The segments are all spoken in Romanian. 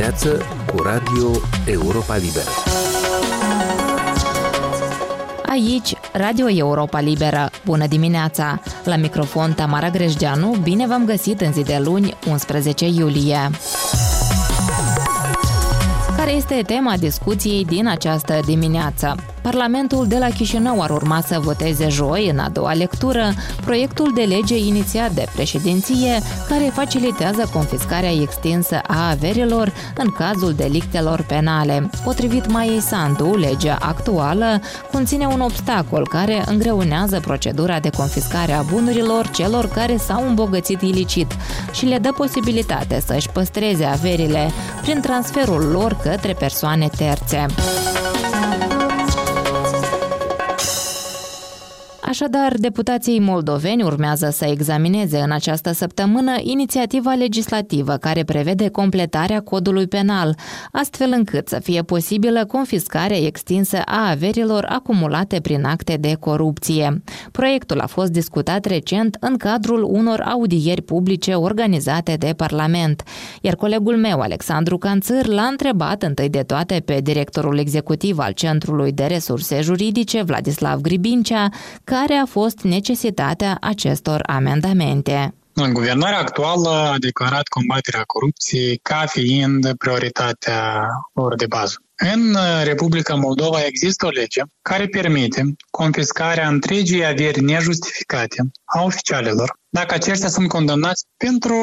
dimineață cu Radio Europa Liberă. Aici, Radio Europa Liberă. Bună dimineața! La microfon Tamara Grejdeanu, bine v-am găsit în zi de luni, 11 iulie. Care este tema discuției din această dimineață? Parlamentul de la Chișinău ar urma să voteze joi, în a doua lectură, proiectul de lege inițiat de președinție care facilitează confiscarea extinsă a averilor în cazul delictelor penale. Potrivit Maiei Sandu, legea actuală conține un obstacol care îngreunează procedura de confiscare a bunurilor celor care s-au îmbogățit ilicit și le dă posibilitate să-și păstreze averile prin transferul lor către persoane terțe. Așadar, deputații moldoveni urmează să examineze în această săptămână inițiativa legislativă care prevede completarea codului penal, astfel încât să fie posibilă confiscarea extinsă a averilor acumulate prin acte de corupție. Proiectul a fost discutat recent în cadrul unor audieri publice organizate de Parlament, iar colegul meu, Alexandru Canțâr, l-a întrebat întâi de toate pe directorul executiv al Centrului de Resurse Juridice, Vladislav Gribincea, care a fost necesitatea acestor amendamente. Guvernarea actuală a declarat combaterea corupției ca fiind prioritatea lor de bază. În Republica Moldova există o lege care permite confiscarea întregii averi nejustificate a oficialilor dacă aceștia sunt condamnați pentru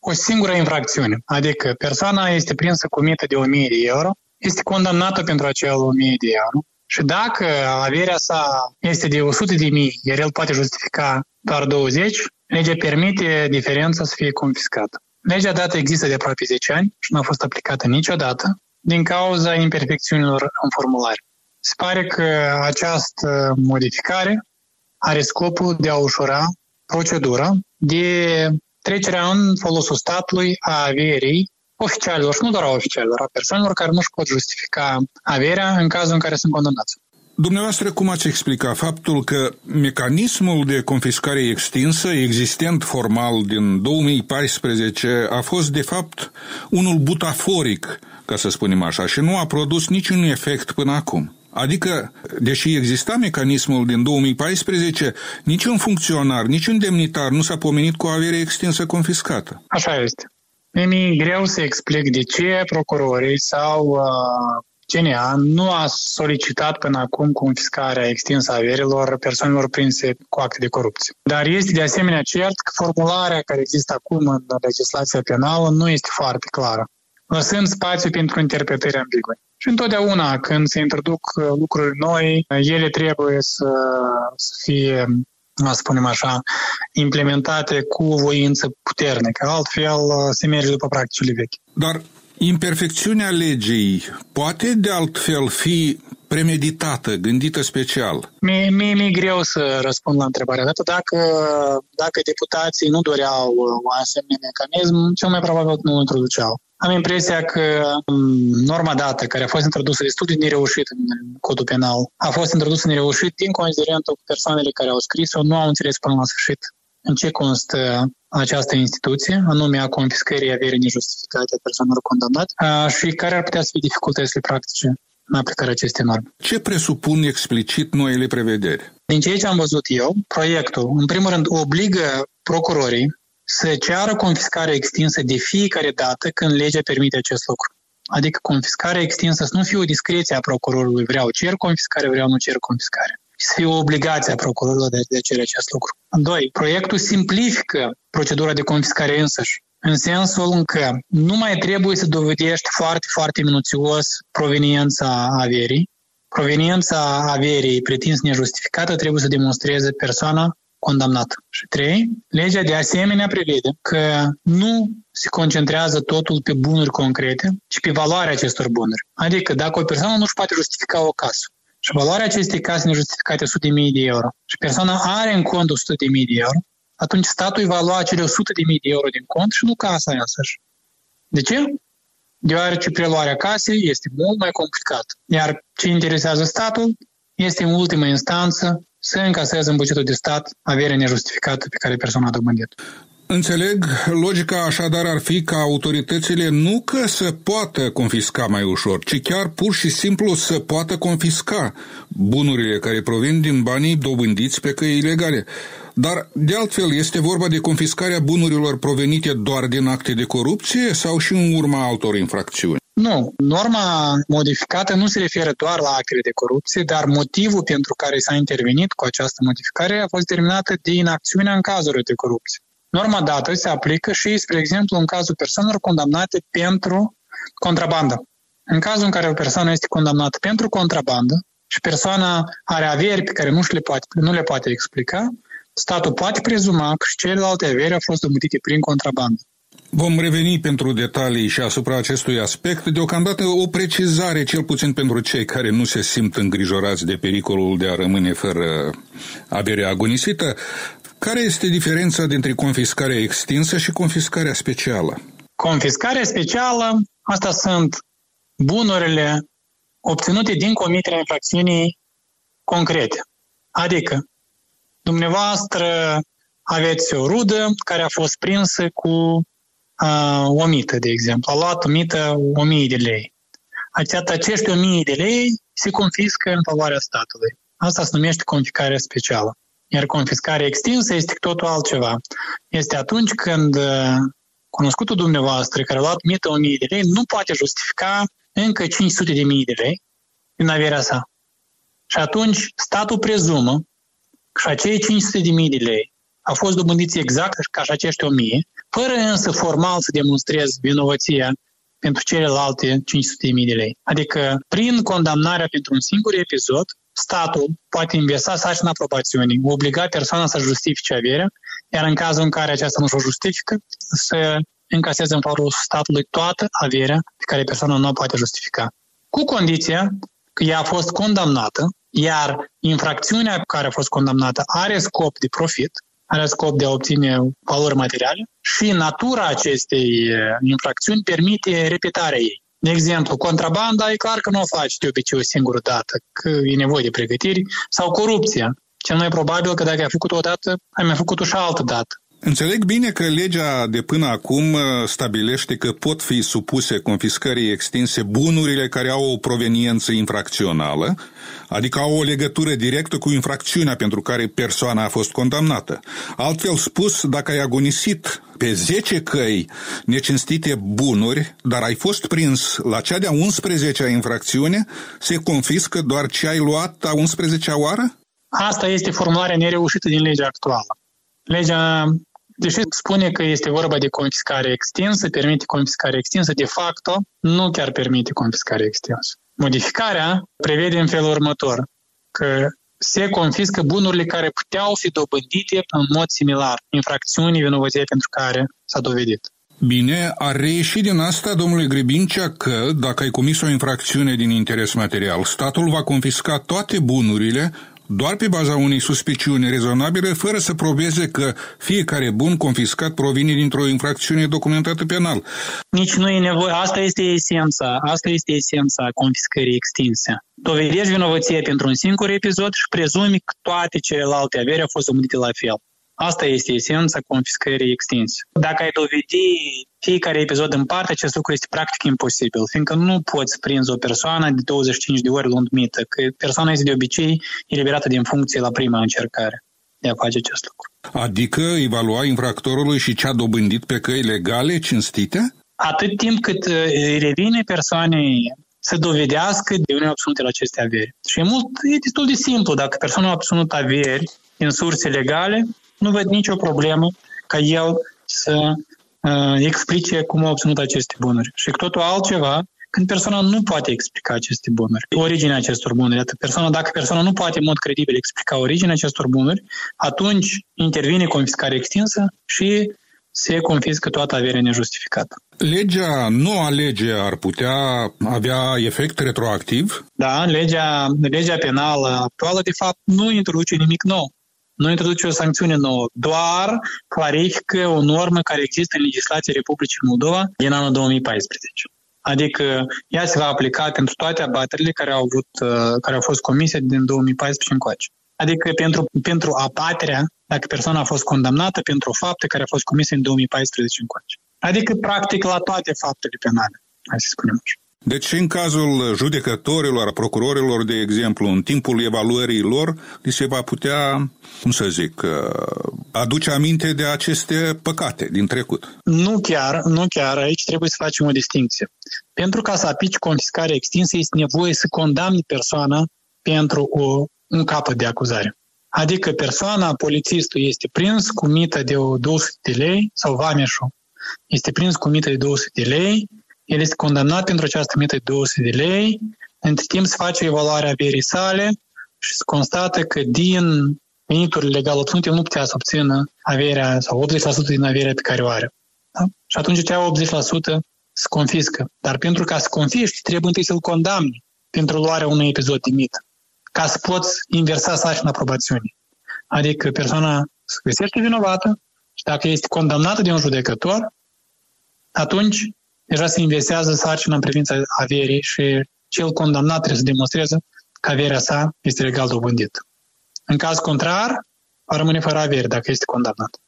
o singură infracțiune, adică persoana este prinsă cu mită de 1000 de euro, este condamnată pentru acel 1000 de euro și dacă averea sa este de 100 de mii, iar el poate justifica doar 20, legea permite diferența să fie confiscată. Legea dată există de aproape 10 ani și nu a fost aplicată niciodată din cauza imperfecțiunilor în formulare. Se pare că această modificare are scopul de a ușura procedura de trecerea în folosul statului a averii oficialilor și nu doar a oficialilor, a persoanelor care nu își pot justifica averea în cazul în care sunt condamnați. Dumneavoastră, cum ați explica faptul că mecanismul de confiscare extinsă, existent formal din 2014, a fost de fapt unul butaforic, ca să spunem așa, și nu a produs niciun efect până acum? Adică, deși exista mecanismul din 2014, niciun funcționar, niciun demnitar nu s-a pomenit cu o avere extinsă confiscată. Așa este. Mi-e greu să explic de ce procurorii sau uh, CNA nu a solicitat până acum confiscarea extinsă a averilor persoanelor prinse cu acte de corupție. Dar este de asemenea cert că formularea care există acum în legislația penală nu este foarte clară, lăsând spațiu pentru interpretări ambigue. Și întotdeauna când se introduc uh, lucruri noi, ele trebuie să, să fie spunem așa, implementate cu voință puternică. Altfel se merge după practicile vechi. Dar imperfecțiunea legii poate de altfel fi premeditată, gândită special? Mie, mie mi-e greu să răspund la întrebarea asta. Dacă, dacă deputații nu doreau un asemenea mecanism, cel mai probabil nu introduceau. Am impresia că um, norma dată, care a fost introdusă destul de nereușit în codul penal, a fost introdusă nereușit din considerentul că persoanele care au scris-o nu au înțeles până la sfârșit în ce constă această instituție, anume a confiscării averii nejustificate a persoanelor condamnate și care ar putea să fie dificultățile practice în aplicarea acestei norme. Ce presupun explicit noile prevederi? Din ceea ce am văzut eu, proiectul, în primul rând, obligă procurorii să ceară confiscarea extinsă de fiecare dată când legea permite acest lucru. Adică confiscarea extinsă să nu fie o discreție a procurorului, vreau cer confiscare, vreau nu cer confiscare. Să fie o obligație a procurorului de, de a cere acest lucru. Doi, proiectul simplifică procedura de confiscare însăși, în sensul în că nu mai trebuie să dovedești foarte, foarte minuțios proveniența averii. Proveniența averii pretins nejustificată trebuie să demonstreze persoana condamnat. Și trei, legea de asemenea prevede că nu se concentrează totul pe bunuri concrete, ci pe valoarea acestor bunuri. Adică dacă o persoană nu își poate justifica o casă și valoarea acestei case nejustificate 100.000 de euro și persoana are în cont 100.000 de euro, atunci statul îi va lua acele 100.000 de euro din cont și nu casa însăși. De ce? Deoarece preluarea casei este mult mai complicat. Iar ce interesează statul este în ultima instanță să încaseze în bugetul de stat averea nejustificată pe care persoana a dobândit. Înțeleg, logica așadar ar fi ca autoritățile nu că să poată confisca mai ușor, ci chiar pur și simplu să poată confisca bunurile care provin din banii dobândiți pe căi ilegale. Dar, de altfel, este vorba de confiscarea bunurilor provenite doar din acte de corupție sau și în urma altor infracțiuni? Nu, norma modificată nu se referă doar la actele de corupție, dar motivul pentru care s-a intervenit cu această modificare a fost terminată de inacțiunea în cazuri de corupție. Norma dată se aplică și, spre exemplu, în cazul persoanelor condamnate pentru contrabandă. În cazul în care o persoană este condamnată pentru contrabandă și persoana are averi pe care nu, le poate, nu le poate explica, statul poate prezuma că și celelalte averi au fost dobândite prin contrabandă. Vom reveni pentru detalii și asupra acestui aspect. Deocamdată o precizare, cel puțin pentru cei care nu se simt îngrijorați de pericolul de a rămâne fără avere agonisită. Care este diferența dintre confiscarea extinsă și confiscarea specială? Confiscarea specială, asta sunt bunurile obținute din comiterea infracțiunii concrete. Adică, dumneavoastră aveți o rudă care a fost prinsă cu uh, o mită, de exemplu. A luat o mită o mie de lei. Acești o mie de lei se confiscă în favoarea statului. Asta se numește confiscarea specială. Iar confiscarea extinsă este totul altceva. Este atunci când uh, cunoscutul dumneavoastră care a luat mită 1000 de lei nu poate justifica încă 500 de mii de lei din averea sa. Și atunci statul prezumă că și acei 500 de mii de lei au fost dobândiți exact ca și acești 1000, fără însă formal să demonstreze vinovăția pentru celelalte 500 de mii de lei. Adică, prin condamnarea pentru un singur episod, statul poate inversa sarcina aprobațiunii, obliga persoana să justifice averea, iar în cazul în care aceasta nu o justifică, să încaseze în favorul statului toată averea pe care persoana nu o poate justifica. Cu condiția că ea a fost condamnată, iar infracțiunea care a fost condamnată are scop de profit, are scop de a obține valori materiale și natura acestei eh, infracțiuni permite repetarea ei. De exemplu, contrabanda e clar că nu o faci de obicei o singură dată, că e nevoie de pregătiri, sau corupția. Cel mai probabil că dacă ai făcut o dată, ai mai făcut-o și altă dată. Înțeleg bine că legea de până acum uh, stabilește că pot fi supuse confiscării extinse bunurile care au o proveniență infracțională, adică au o legătură directă cu infracțiunea pentru care persoana a fost condamnată. Altfel spus, dacă ai agonisit pe 10 căi necinstite bunuri, dar ai fost prins la cea de-a 11-a infracțiune, se confiscă doar ce ai luat a 11-a oară? Asta este formularea nereușită din legea actuală. Legea Deși spune că este vorba de confiscare extinsă, permite confiscare extinsă, de facto nu chiar permite confiscare extinsă. Modificarea prevede în felul următor, că se confiscă bunurile care puteau fi dobândite în mod similar, infracțiunii vinovăție pentru care s-a dovedit. Bine, ar reieși din asta, domnule Grebincea, că dacă ai comis o infracțiune din interes material, statul va confisca toate bunurile doar pe baza unei suspiciuni rezonabile, fără să probeze că fiecare bun confiscat provine dintr-o infracțiune documentată penal. Nici nu e nevoie. Asta este esența. Asta este esența confiscării extinse. Dovedești vinovăție pentru un singur episod și prezumi că toate celelalte averi au fost omorite la fel. Asta este esența confiscării extinse. Dacă ai dovedi fiecare episod în parte, acest lucru este practic imposibil, fiindcă nu poți prinzi o persoană de 25 de ori luând mită, că persoana este de obicei eliberată din funcție la prima încercare de a face acest lucru. Adică evalua infractorului și ce a dobândit pe căi legale, cinstite? Atât timp cât uh, îi revine persoanei să dovedească de unde a obținut la aceste averi. Și e, mult, e destul de simplu. Dacă persoana a obținut averi din surse legale, nu văd nicio problemă ca el să uh, explice cum a obținut aceste bunuri. Și cu totul altceva, când persoana nu poate explica aceste bunuri, originea acestor bunuri. Atât persoana, dacă persoana nu poate în mod credibil explica originea acestor bunuri, atunci intervine confiscarea extinsă și se confiscă toată averea nejustificată. Legea, noua lege ar putea avea efect retroactiv? Da, legea, legea penală actuală, de fapt, nu introduce nimic nou nu introduce o sancțiune nouă, doar clarifică o normă care există în legislația Republicii Moldova din anul 2014. Adică ea se va aplica pentru toate abaterile care au, avut, uh, care au fost comise din 2014 încoace. Adică pentru, pentru abaterea dacă persoana a fost condamnată pentru o faptă care a fost comisă în 2014 încoace. Adică, practic, la toate faptele penale, hai să spunem așa. Deci în cazul judecătorilor, procurorilor, de exemplu, în timpul evaluării lor, li se va putea, cum să zic, uh, aduce aminte de aceste păcate din trecut. Nu chiar, nu chiar. Aici trebuie să facem o distinție. Pentru ca să aplici confiscarea extinsă, este nevoie să condamni persoana pentru o, un capăt de acuzare. Adică persoana, polițistul, este prins cu mită de 200 de lei sau vameșul este prins cu mită de 200 de lei, el este condamnat pentru această mită de 200 de lei, între timp se face evaluarea averii sale și se constată că din veniturile legal obținute el nu putea să obțină averea sau 80% din averea pe care o are. Da? Și atunci cea 80% se confiscă. Dar pentru ca să confiști, trebuie întâi să-l condamni pentru luarea unui episod de mită, ca să poți inversa sarcina aprobațiunii. Adică persoana se găsește vinovată și dacă este condamnată de un judecător, atunci deja se investează sarcina în privința averii și cel condamnat trebuie să demonstreze că averea sa este legal dobândită. În caz contrar, va rămâne fără avere dacă este condamnat.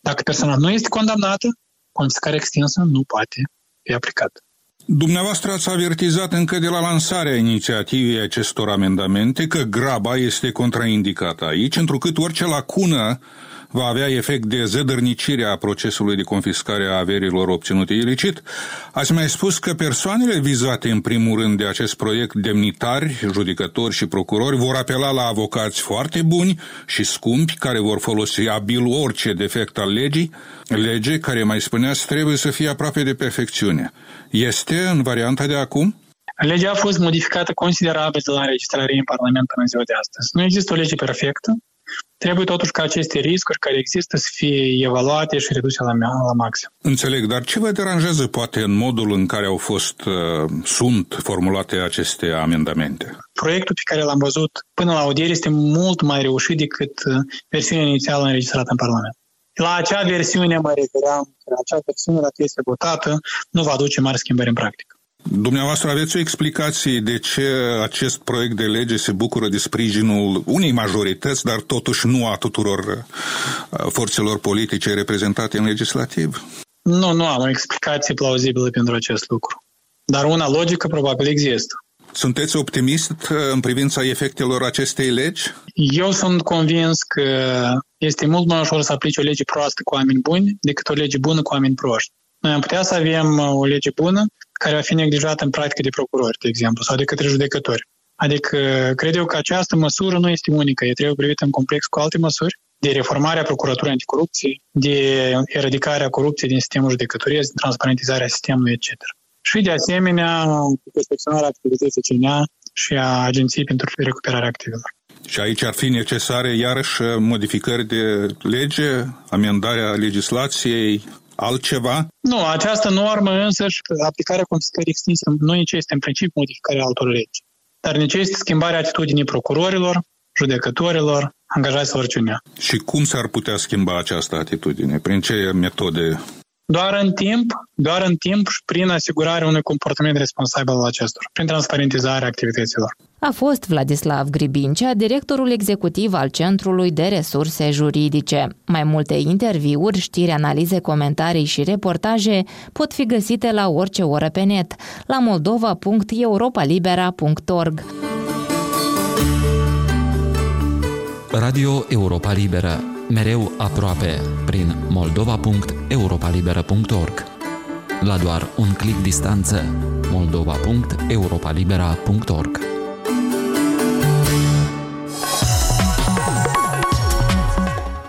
Dacă persoana nu este condamnată, confiscarea extinsă nu poate fi aplicată. Dumneavoastră ați avertizat încă de la lansarea inițiativei acestor amendamente că graba este contraindicată aici, întrucât orice lacună va avea efect de zădărnicire a procesului de confiscare a averilor obținute ilicit. Ați mai spus că persoanele vizate în primul rând de acest proiect, demnitari, judecători și procurori, vor apela la avocați foarte buni și scumpi care vor folosi abil orice defect al legii, lege care, mai spuneați, trebuie să fie aproape de perfecțiune. Este în varianta de acum? Legea a fost modificată considerabil de la înregistrare în Parlament până în ziua de astăzi. Nu există o lege perfectă, Trebuie totuși ca aceste riscuri care există să fie evaluate și reduse la, la maxim. Înțeleg, dar ce vă deranjează poate în modul în care au fost, uh, sunt formulate aceste amendamente? Proiectul pe care l-am văzut până la audiere este mult mai reușit decât uh, versiunea inițială înregistrată în Parlament. La acea versiune mă refeream, la acea versiune, dacă este votată, nu va aduce mari schimbări în practică. Dumneavoastră aveți o explicație de ce acest proiect de lege se bucură de sprijinul unei majorități, dar totuși nu a tuturor uh, forțelor politice reprezentate în legislativ? Nu, nu am o explicație plauzibilă pentru acest lucru. Dar una logică probabil există. Sunteți optimist uh, în privința efectelor acestei legi? Eu sunt convins că este mult mai ușor să aplici o lege proastă cu oameni buni decât o lege bună cu oameni proști. Noi am putea să avem uh, o lege bună care va fi neglijată în practică de procurori, de exemplu, sau de către judecători. Adică, cred eu că această măsură nu este unică, e trebuie privită în complex cu alte măsuri de reformare a procuraturii anticorupție, de eradicarea corupției din sistemul judecătoresc, de transparentizarea sistemului, etc. Și, de asemenea, inspecționarea activității CNA și a Agenției pentru Recuperarea Activelor. Și aici ar fi necesare, iarăși, modificări de lege, amendarea legislației, altceva? Nu, această normă însă și aplicarea confiscării extinse nu necesită în principiu modificarea altor legi, dar necesită schimbarea atitudinii procurorilor, judecătorilor, angajaților CNA. Și cum s-ar putea schimba această atitudine? Prin ce metode? Doar în timp, doar în timp și prin asigurarea unui comportament responsabil al acestor, prin transparentizarea activităților a fost Vladislav Gribincea, directorul executiv al Centrului de Resurse Juridice. Mai multe interviuri, știri, analize, comentarii și reportaje pot fi găsite la orice oră pe net, la moldova.europalibera.org. Radio Europa Liberă, mereu aproape, prin moldova.europalibera.org. La doar un clic distanță, moldova.europalibera.org.